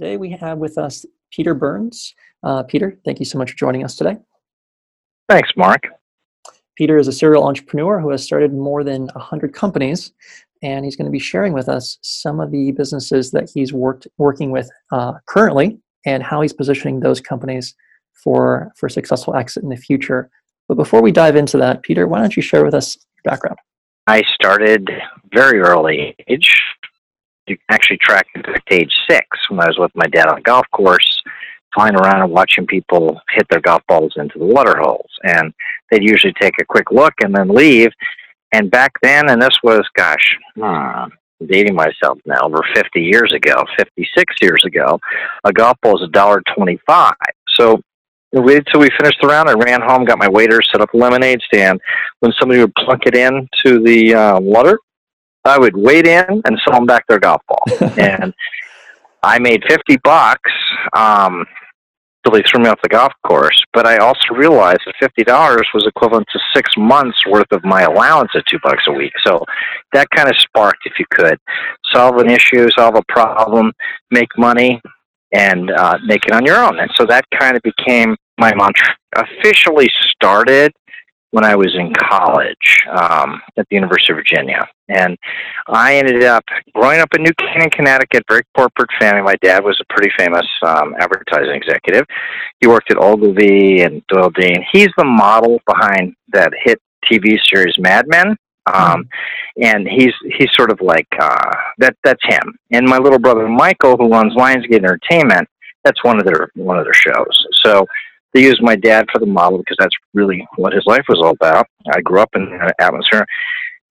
Today we have with us Peter Burns. Uh, Peter, thank you so much for joining us today. Thanks, Mark. Peter is a serial entrepreneur who has started more than 100 companies, and he's going to be sharing with us some of the businesses that he's worked working with uh, currently and how he's positioning those companies for, for successful exit in the future. But before we dive into that, Peter, why don't you share with us your background? I started very early age. You actually track to age six when I was with my dad on a golf course, flying around and watching people hit their golf balls into the water holes. And they'd usually take a quick look and then leave. And back then, and this was, gosh, hmm, dating myself now, over 50 years ago, 56 years ago, a golf ball was a dollar twenty-five. So I waited till we finished the round. I ran home, got my waiter, set up a lemonade stand. When somebody would plunk it in to the uh, water, I would wait in and sell them back their golf ball. and I made 50 bucks um, till they threw me off the golf course. But I also realized that $50 was equivalent to six months worth of my allowance at two bucks a week. So that kind of sparked, if you could, solve an issue, solve a problem, make money, and uh, make it on your own. And so that kind of became my mantra. Officially started when I was in college um, at the University of Virginia. And I ended up growing up in New Canaan, Connecticut, very corporate family. My dad was a pretty famous um, advertising executive. He worked at Ogilvy and Doyle Dane. He's the model behind that hit TV series Mad Men. Um, and he's he's sort of like uh, that. That's him. And my little brother Michael, who runs Lionsgate Entertainment, that's one of their one of their shows. So they used my dad for the model because that's really what his life was all about. I grew up in an atmosphere.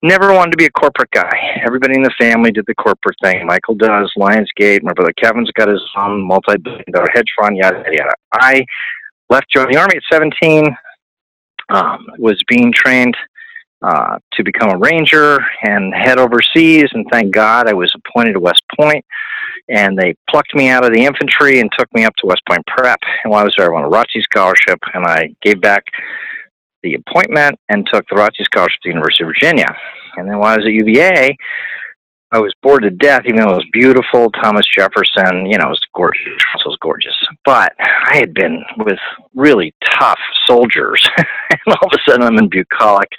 Never wanted to be a corporate guy. Everybody in the family did the corporate thing. Michael does Lionsgate. My brother Kevin's got his own multi-billion-dollar hedge fund. Yada yada. I left, joined the army at 17. Um, was being trained uh, to become a ranger and head overseas. And thank God I was appointed to West Point and they plucked me out of the infantry and took me up to West Point Prep. And while I was there, I won a ROTC scholarship, and I gave back the appointment and took the ROTC scholarship to the University of Virginia. And then while I was at UVA, I was bored to death, even though it was beautiful. Thomas Jefferson, you know, it was gorgeous. It was gorgeous. But I had been with really tough soldiers, and all of a sudden I'm in bucolic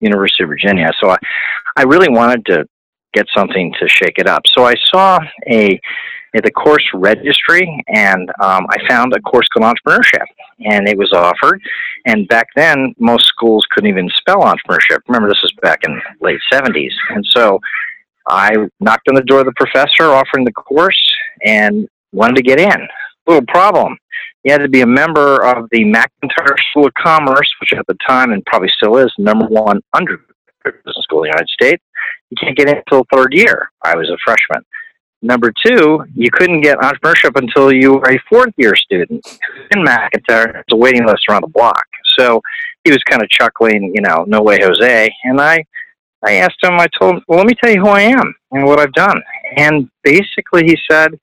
University of Virginia. So I, I really wanted to get something to shake it up. So I saw a the course registry, and um, I found a course called entrepreneurship, and it was offered. And back then, most schools couldn't even spell entrepreneurship. Remember, this was back in late '70s, and so I knocked on the door of the professor offering the course and wanted to get in. Little problem. You had to be a member of the McIntire School of Commerce, which at the time and probably still is number one undergraduate business school in the United States. You can't get in until third year. I was a freshman. Number two, you couldn't get entrepreneurship until you were a fourth year student. In McIntire, there's a waiting list around the block. So he was kind of chuckling, you know, no way, Jose. And I, I asked him, I told him, well, let me tell you who I am and what I've done. And basically, he said,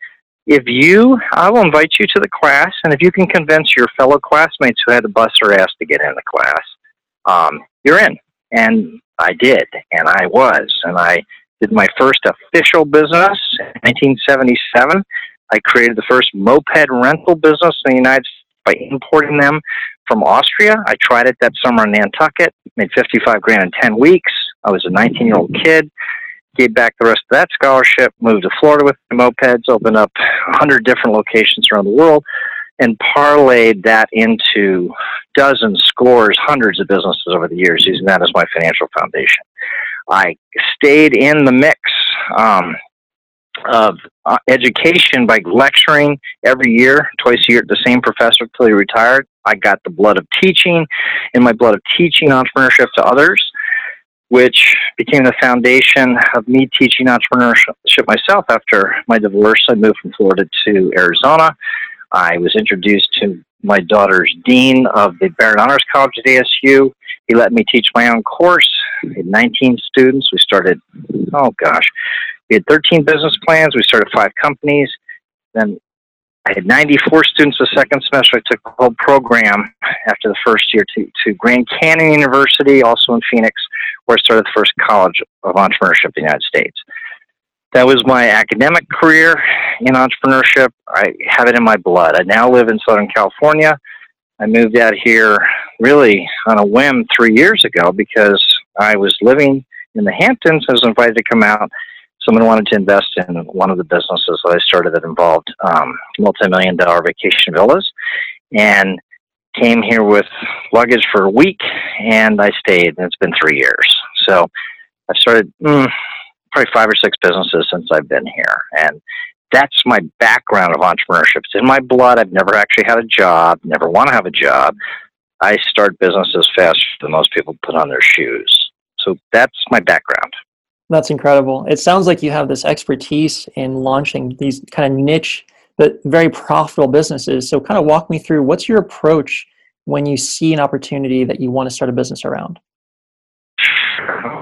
if you, I will invite you to the class, and if you can convince your fellow classmates who had to bust their ass to get in the class, um, you're in. And I did, and I was, and I did my first official business in 1977. I created the first moped rental business in the United States by importing them from Austria. I tried it that summer in Nantucket, made 55 grand in 10 weeks. I was a 19 year old kid, gave back the rest of that scholarship, moved to Florida with the mopeds, opened up 100 different locations around the world, and parlayed that into dozens, scores, hundreds of businesses over the years, using that as my financial foundation. I stayed in the mix um, of uh, education by lecturing every year, twice a year, at the same professor until he retired. I got the blood of teaching in my blood of teaching entrepreneurship to others, which became the foundation of me teaching entrepreneurship myself after my divorce. I moved from Florida to Arizona. I was introduced to my daughter's dean of the Barrett Honors College at ASU. He let me teach my own course. We had 19 students. We started, oh gosh, we had 13 business plans. We started five companies. Then I had 94 students the second semester. I took the whole program after the first year to, to Grand Canyon University, also in Phoenix, where I started the first college of entrepreneurship in the United States. That was my academic career in entrepreneurship. I have it in my blood. I now live in Southern California. I moved out here really on a whim three years ago because I was living in the Hamptons. I was invited to come out. Someone wanted to invest in one of the businesses that I started that involved um, multi-million dollar vacation villas, and came here with luggage for a week, and I stayed. And it's been three years. So I've started mm, probably five or six businesses since I've been here, and that's my background of entrepreneurship. It's in my blood. I've never actually had a job. Never want to have a job. I start businesses faster than most people put on their shoes. So that's my background. That's incredible. It sounds like you have this expertise in launching these kind of niche but very profitable businesses. So kind of walk me through what's your approach when you see an opportunity that you want to start a business around?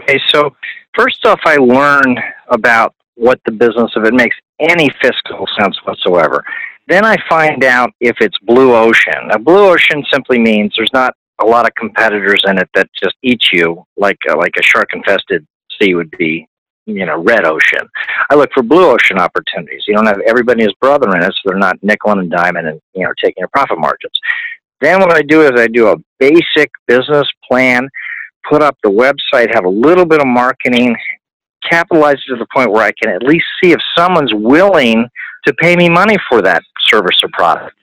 Okay, so first off, I learn about what the business, if it makes any fiscal sense whatsoever. Then I find out if it's blue ocean. Now, blue ocean simply means there's not a lot of competitors in it that just eat you like a, like a shark infested sea would be. You know, red ocean. I look for blue ocean opportunities. You don't have everybody as brother in it, so they're not nickel and diamond and you know taking your profit margins. Then what I do is I do a basic business plan, put up the website, have a little bit of marketing, capitalize it to the point where I can at least see if someone's willing to pay me money for that service or product.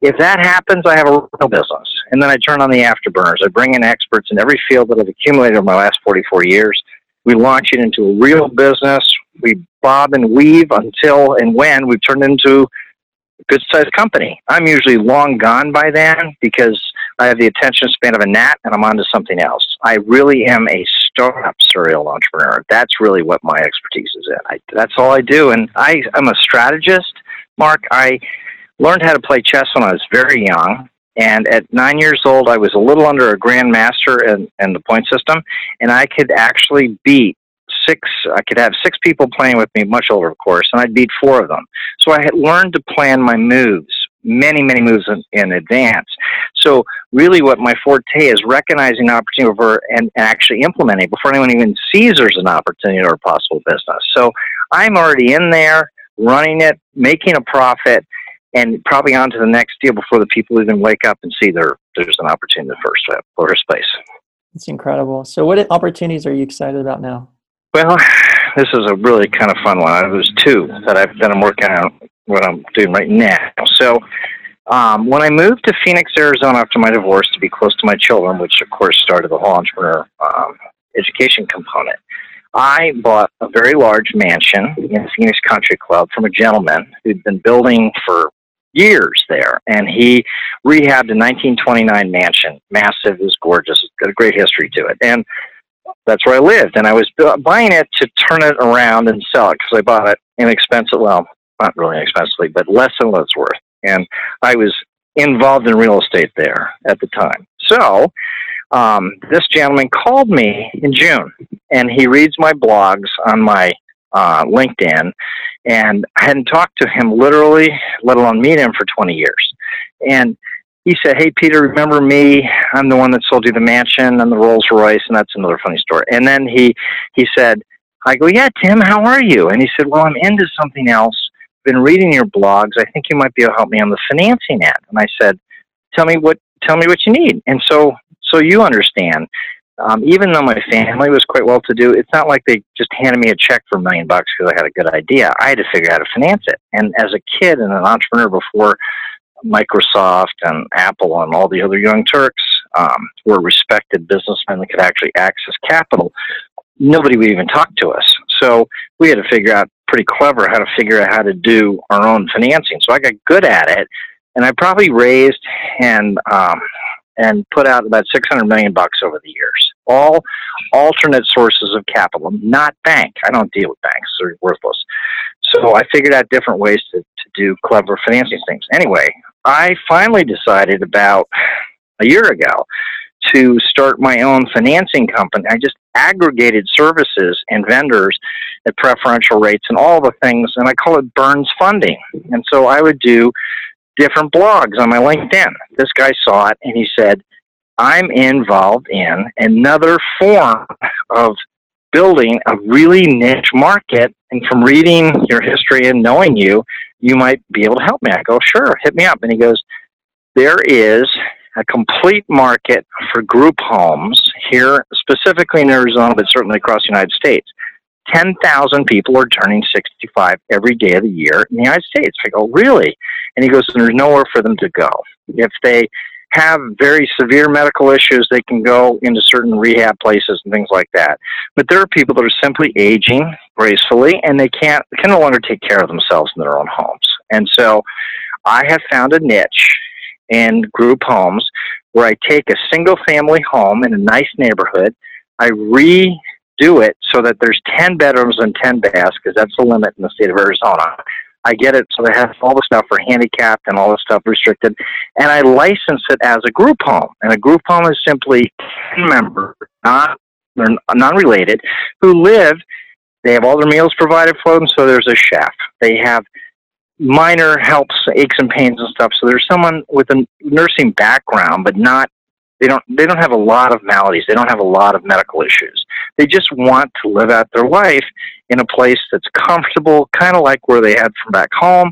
If that happens, I have a real business. And then I turn on the afterburners. I bring in experts in every field that I've accumulated over my last 44 years. We launch it into a real business. We bob and weave until and when we've turned into a good sized company. I'm usually long gone by then because I have the attention span of a gnat and I'm on to something else. I really am a startup serial entrepreneur. That's really what my expertise is in. I, that's all I do. And I, I'm a strategist, Mark. I learned how to play chess when I was very young. And at nine years old, I was a little under a grandmaster in, in the point system, and I could actually beat six. I could have six people playing with me, much older, of course, and I'd beat four of them. So I had learned to plan my moves many, many moves in, in advance. So really what my forte is recognizing an opportunity over and, and actually implementing before anyone even sees there's an opportunity or a possible business. So I'm already in there, running it, making a profit, and probably on to the next deal before the people even wake up and see there there's an opportunity in the first, first place. It's incredible. So what opportunities are you excited about now? Well, this is a really kind of fun one. There's two that I've that I'm working on what I'm doing right now. So um, when I moved to Phoenix, Arizona after my divorce to be close to my children, which of course started the whole entrepreneur um, education component, I bought a very large mansion in Phoenix Country Club from a gentleman who'd been building for years there, and he rehabbed a 1929 mansion. Massive, it was gorgeous, it's got a great history to it, and that's where I lived. And I was buying it to turn it around and sell it because I bought it inexpensive. Well, not really inexpensively, but less than what it's worth. And I was involved in real estate there at the time. So um, this gentleman called me in June, and he reads my blogs on my uh, LinkedIn, and I hadn't talked to him literally, let alone meet him for 20 years. And he said, "Hey Peter, remember me? I'm the one that sold you the mansion and the Rolls Royce, and that's another funny story." And then he he said, "I go, yeah, Tim, how are you?" And he said, "Well, I'm into something else been reading your blogs. I think you might be able to help me on the financing end. And I said, tell me what, tell me what you need. And so, so you understand, um, even though my family was quite well to do, it's not like they just handed me a check for a million bucks because I had a good idea. I had to figure out how to finance it. And as a kid and an entrepreneur before Microsoft and Apple and all the other young Turks um, were respected businessmen that could actually access capital, nobody would even talk to us. So we had to figure out pretty clever how to figure out how to do our own financing. So I got good at it, and I probably raised and um, and put out about 600 million bucks over the years. All alternate sources of capital, not bank. I don't deal with banks; they're worthless. So I figured out different ways to, to do clever financing things. Anyway, I finally decided about a year ago to start my own financing company. I just aggregated services and vendors at preferential rates and all the things, and I call it Burns funding. And so I would do different blogs on my LinkedIn. This guy saw it and he said, I'm involved in another form of building a really niche market. And from reading your history and knowing you, you might be able to help me. I go, sure, hit me up. And he goes, there is a complete market for group homes here, specifically in Arizona, but certainly across the United States. 10,000 people are turning 65 every day of the year in the United States. I go, really? And he goes, there's nowhere for them to go. If they have very severe medical issues, they can go into certain rehab places and things like that. But there are people that are simply aging gracefully and they can't, can no longer take care of themselves in their own homes. And so I have found a niche in group homes where I take a single family home in a nice neighborhood, I redo it so that there's 10 bedrooms and 10 baths because that's the limit in the state of Arizona. I get it so they have all the stuff for handicapped and all the stuff restricted, and I license it as a group home. And a group home is simply 10 members, not they're non-related, who live. They have all their meals provided for them, so there's a chef. They have minor helps, aches and pains and stuff. So there's someone with a nursing background, but not they don't they don't have a lot of maladies. They don't have a lot of medical issues. They just want to live out their life in a place that's comfortable, kind of like where they had from back home,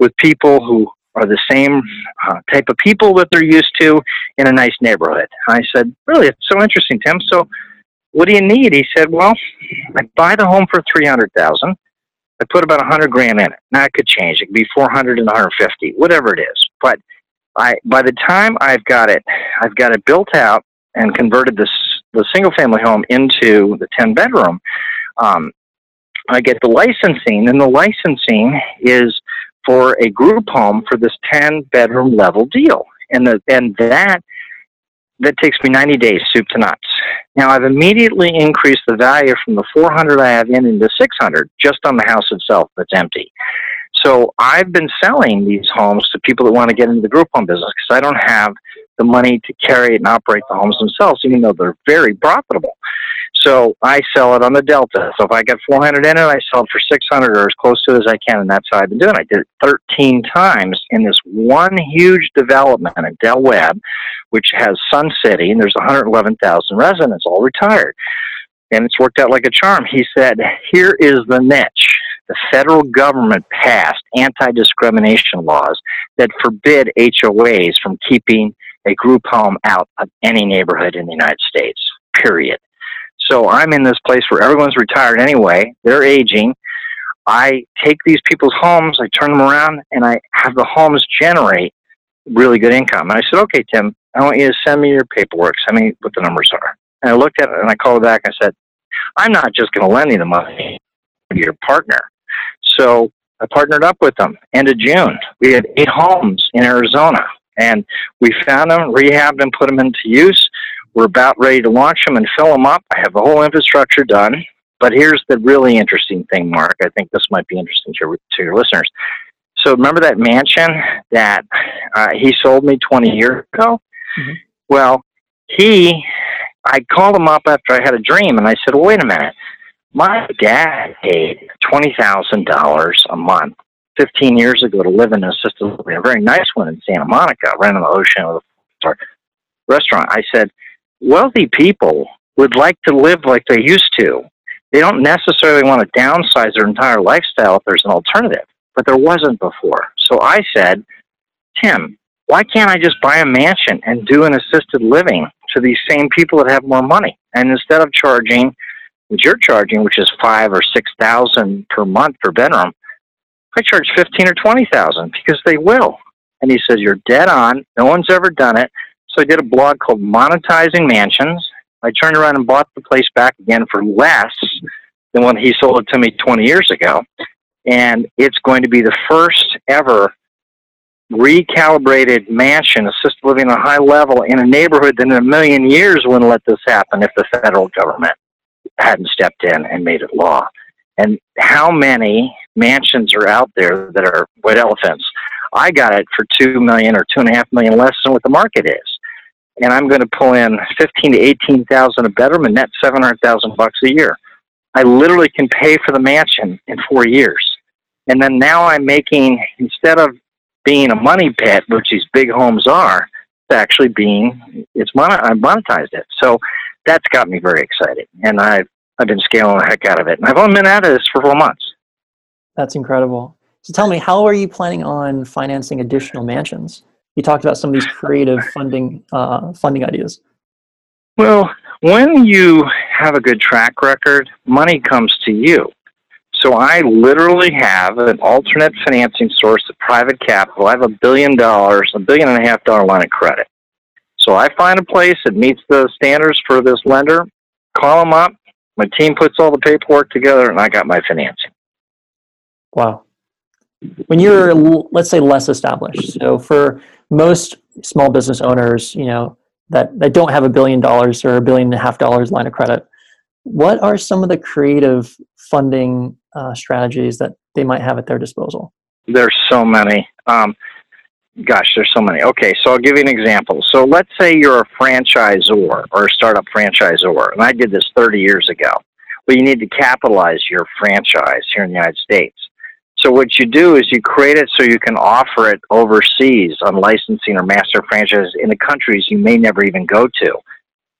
with people who are the same uh, type of people that they're used to in a nice neighborhood. I said, really, it's so interesting, Tim. So, what do you need? He said, well, I buy the home for three hundred thousand. I put about a hundred grand in it. Now it could change. It could be four hundred and one hundred fifty, whatever it is. But I, by the time I've got it, I've got it built out and converted this the single family home into the ten bedroom. Um, I get the licensing, and the licensing is for a group home for this ten bedroom level deal, and the and that that takes me 90 days, soup to nuts. Now I've immediately increased the value from the 400 I have in into 600 just on the house itself that's empty. So I've been selling these homes to people that want to get into the group home business because I don't have the money to carry and operate the homes themselves, even though they're very profitable. So I sell it on the Delta. So if I get 400 in it, I sell it for 600 or as close to it as I can, and that's how I've been doing. I did it 13 times in this one huge development in Del Webb, which has Sun City, and there's 111,000 residents, all retired. And it's worked out like a charm. He said, Here is the niche. The federal government passed anti discrimination laws that forbid HOAs from keeping a group home out of any neighborhood in the United States, period. So I'm in this place where everyone's retired anyway, they're aging. I take these people's homes, I turn them around, and I have the homes generate really good income. And I said, okay, Tim, I want you to send me your paperwork, send me what the numbers are. And I looked at it and I called back and I said, I'm not just going to lend you the money, your partner. So I partnered up with them. End of June, we had eight homes in Arizona, and we found them, rehabbed them, put them into use. We're about ready to launch them and fill them up. I have the whole infrastructure done. But here's the really interesting thing, Mark. I think this might be interesting to your, to your listeners. So remember that mansion that uh, he sold me 20 years ago? Mm-hmm. Well, he, I called him up after I had a dream and I said, well, wait a minute. My dad paid $20,000 a month 15 years ago to live in an assisted living, a very nice one in Santa Monica, right on the ocean with a restaurant. I said, wealthy people would like to live like they used to. They don't necessarily want to downsize their entire lifestyle if there's an alternative, but there wasn't before. So I said, Tim, why can't I just buy a mansion and do an assisted living to these same people that have more money? And instead of charging what you're charging, which is five or six thousand per month per bedroom, I charge fifteen or twenty thousand because they will. And he says, You're dead on. No one's ever done it. I did a blog called Monetizing Mansions. I turned around and bought the place back again for less than when he sold it to me 20 years ago. And it's going to be the first ever recalibrated mansion, assisted living on a high level in a neighborhood that in a million years wouldn't let this happen if the federal government hadn't stepped in and made it law. And how many mansions are out there that are white elephants? I got it for two million or two and a half million less than what the market is and I'm going to pull in fifteen to eighteen thousand a bedroom and net seven hundred thousand bucks a year. I literally can pay for the mansion in four years, and then now I'm making instead of being a money pit, which these big homes are, it's actually being it's mon- I monetized it. So that's got me very excited, and I've I've been scaling the heck out of it. And I've only been at this for four months. That's incredible. So tell me, how are you planning on financing additional mansions? You talked about some of these creative funding uh, funding ideas. Well, when you have a good track record, money comes to you. So I literally have an alternate financing source of private capital. I have a billion dollars, a billion and a half dollar line of credit. So I find a place that meets the standards for this lender, call them up, my team puts all the paperwork together, and I got my financing. Wow. When you're, let's say, less established, so for most small business owners, you know, that, that don't have a billion dollars or a billion and a half dollars line of credit, what are some of the creative funding uh, strategies that they might have at their disposal? There's so many. Um, gosh, there's so many. Okay, so I'll give you an example. So let's say you're a franchisor or a startup franchisor, and I did this 30 years ago. Well, you need to capitalize your franchise here in the United States. So what you do is you create it so you can offer it overseas on licensing or master franchise in the countries you may never even go to.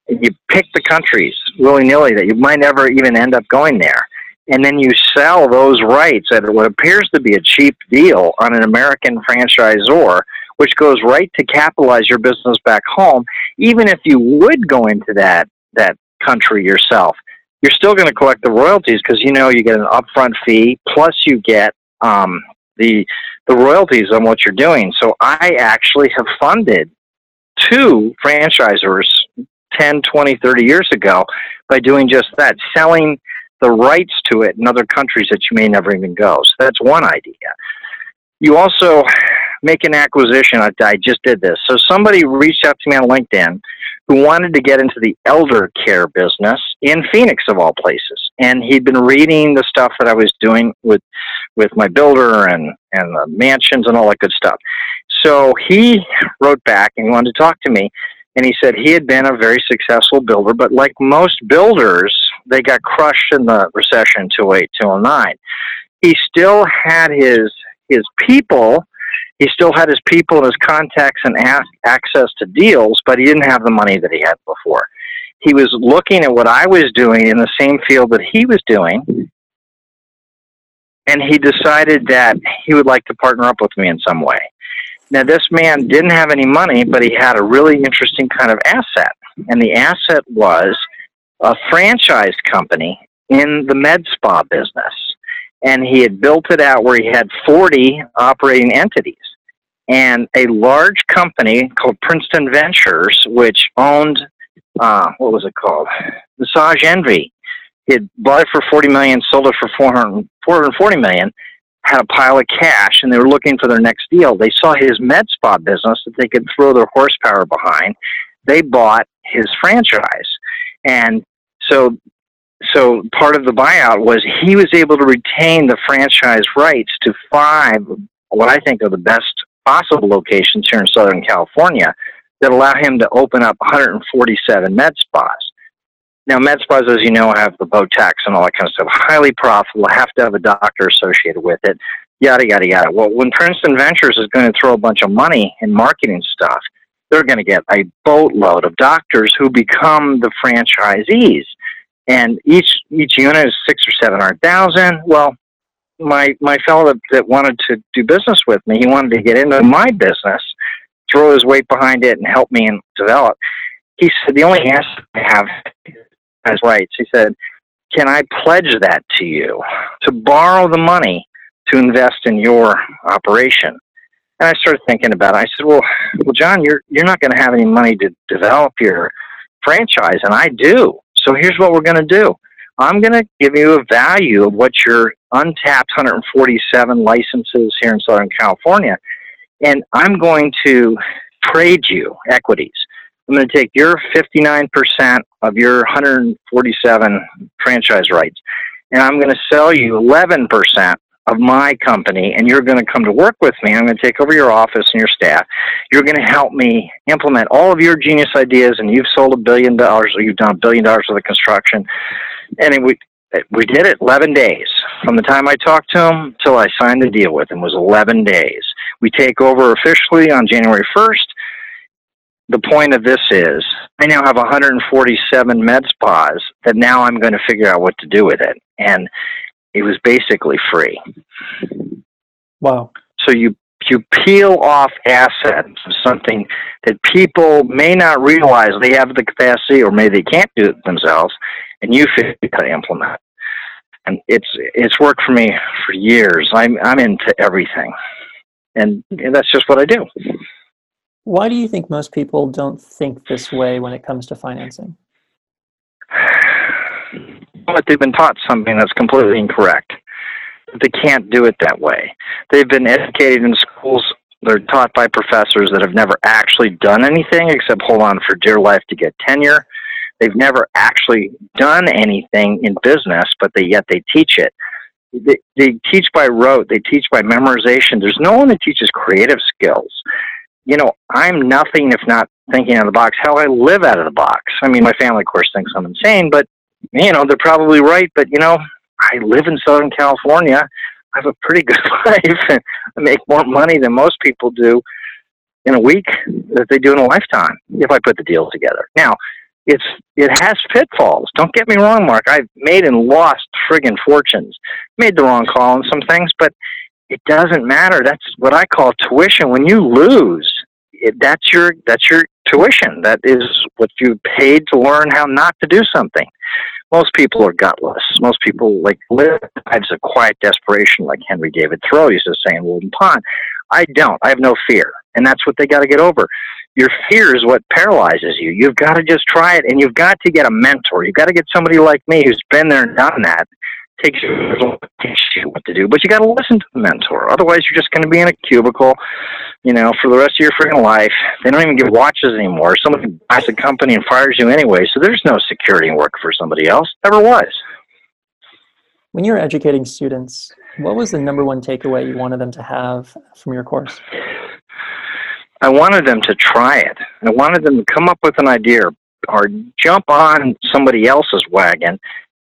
You pick the countries willy nilly that you might never even end up going there and then you sell those rights at what appears to be a cheap deal on an American franchisor, which goes right to capitalize your business back home. Even if you would go into that that country yourself, you're still going to collect the royalties because you know you get an upfront fee plus you get um, the the royalties on what you're doing. So I actually have funded two franchisors 10, 20, 30 years ago by doing just that, selling the rights to it in other countries that you may never even go. So that's one idea. You also make an acquisition. I, I just did this. So somebody reached out to me on LinkedIn who wanted to get into the elder care business in Phoenix of all places. And he'd been reading the stuff that I was doing with with my builder and and the mansions and all that good stuff. So he wrote back and he wanted to talk to me and he said he had been a very successful builder, but like most builders, they got crushed in the recession 08, 2009. He still had his his people. He still had his people and his contacts and access to deals, but he didn't have the money that he had before. He was looking at what I was doing in the same field that he was doing, and he decided that he would like to partner up with me in some way. Now, this man didn't have any money, but he had a really interesting kind of asset. And the asset was a franchise company in the med spa business. And he had built it out where he had 40 operating entities. And a large company called Princeton Ventures, which owned, uh, what was it called? Massage Envy. He had bought it for 40 million, sold it for 400, 440 million had a pile of cash and they were looking for their next deal. They saw his med spa business that they could throw their horsepower behind. They bought his franchise. And so so part of the buyout was he was able to retain the franchise rights to five what I think are the best possible locations here in Southern California that allow him to open up 147 med spas. Now, med spas, as you know, have the Botox and all that kind of stuff. Highly profitable. Have to have a doctor associated with it. Yada yada yada. Well, when Princeton Ventures is going to throw a bunch of money in marketing stuff, they're going to get a boatload of doctors who become the franchisees, and each each unit is six or seven hundred thousand. Well, my my fellow that, that wanted to do business with me, he wanted to get into my business, throw his weight behind it, and help me and develop. He said the only answer I have has rights. He said, Can I pledge that to you to borrow the money to invest in your operation? And I started thinking about it. I said, Well, well, John, you're you're not going to have any money to develop your franchise, and I do. So here's what we're going to do. I'm going to give you a value of what your untapped 147 licenses here in Southern California, and I'm going to trade you equities. I'm going to take your 59% of your 147 franchise rights, and I'm going to sell you 11% of my company, and you're going to come to work with me. I'm going to take over your office and your staff. You're going to help me implement all of your genius ideas, and you've sold a billion dollars, or you've done a billion dollars of the construction. And we we did it 11 days from the time I talked to him till I signed the deal with him was 11 days. We take over officially on January 1st the point of this is I now have 147 med spas that now I'm going to figure out what to do with it. And it was basically free. Wow. So you you peel off assets of something that people may not realize they have the capacity or maybe they can't do it themselves, and you figure out how to implement. And it's it's worked for me for years. I'm I'm into everything, and, and that's just what I do. Why do you think most people don't think this way when it comes to financing? But they've been taught something that's completely incorrect. They can't do it that way. They've been educated in schools. They're taught by professors that have never actually done anything except hold on for dear life to get tenure. They've never actually done anything in business, but they yet they teach it. They, they teach by rote. They teach by memorization. There's no one that teaches creative skills. You know, I'm nothing if not thinking out of the box. How I live out of the box. I mean, my family, of course, thinks I'm insane, but you know, they're probably right. But you know, I live in Southern California. I have a pretty good life. and I make more money than most people do in a week that they do in a lifetime if I put the deal together. Now, it's it has pitfalls. Don't get me wrong, Mark. I've made and lost friggin' fortunes. Made the wrong call on some things, but it doesn't matter. That's what I call tuition. When you lose, it, that's your that's your tuition. That is what you paid to learn how not to do something most people are gutless. Most people like live lives of quiet desperation, like Henry David Thoreau used to say in Walden Pond. I don't. I have no fear, and that's what they got to get over. Your fear is what paralyzes you. You've got to just try it, and you've got to get a mentor. You've got to get somebody like me who's been there and done that. Takes you, what to do, but you got to listen to the mentor. Otherwise, you're just going to be in a cubicle you know, for the rest of your freaking life. They don't even give watches anymore. Somebody buys a company and fires you anyway, so there's no security work for somebody else. Never was. When you're educating students, what was the number one takeaway you wanted them to have from your course? I wanted them to try it. I wanted them to come up with an idea or jump on somebody else's wagon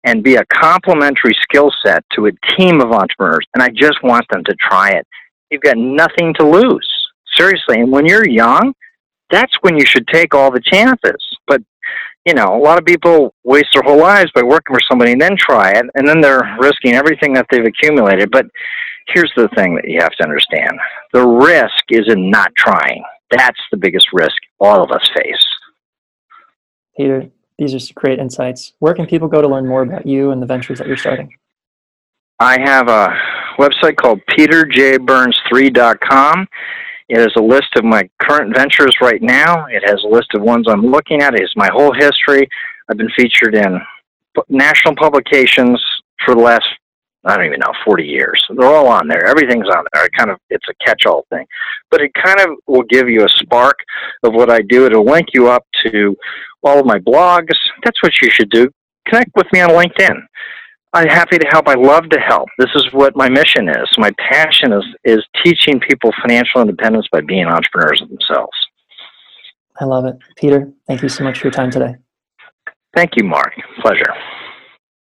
and be a complementary skill set to a team of entrepreneurs. And I just want them to try it. You've got nothing to lose. Seriously. And when you're young, that's when you should take all the chances. But, you know, a lot of people waste their whole lives by working for somebody and then try it, and then they're risking everything that they've accumulated. But here's the thing that you have to understand the risk is in not trying. That's the biggest risk all of us face. Peter, these are great insights. Where can people go to learn more about you and the ventures that you're starting? I have a website called peterjburns3.com. It has a list of my current ventures right now. It has a list of ones I'm looking at. It has my whole history. I've been featured in national publications for the last I don't even know, 40 years. They're all on there. Everything's on there. It kind of it's a catch-all thing, but it kind of will give you a spark of what I do. It'll link you up to all of my blogs. That's what you should do. Connect with me on LinkedIn. I'm happy to help. I love to help. This is what my mission is. My passion is is teaching people financial independence by being entrepreneurs themselves. I love it. Peter, thank you so much for your time today. Thank you, Mark. Pleasure.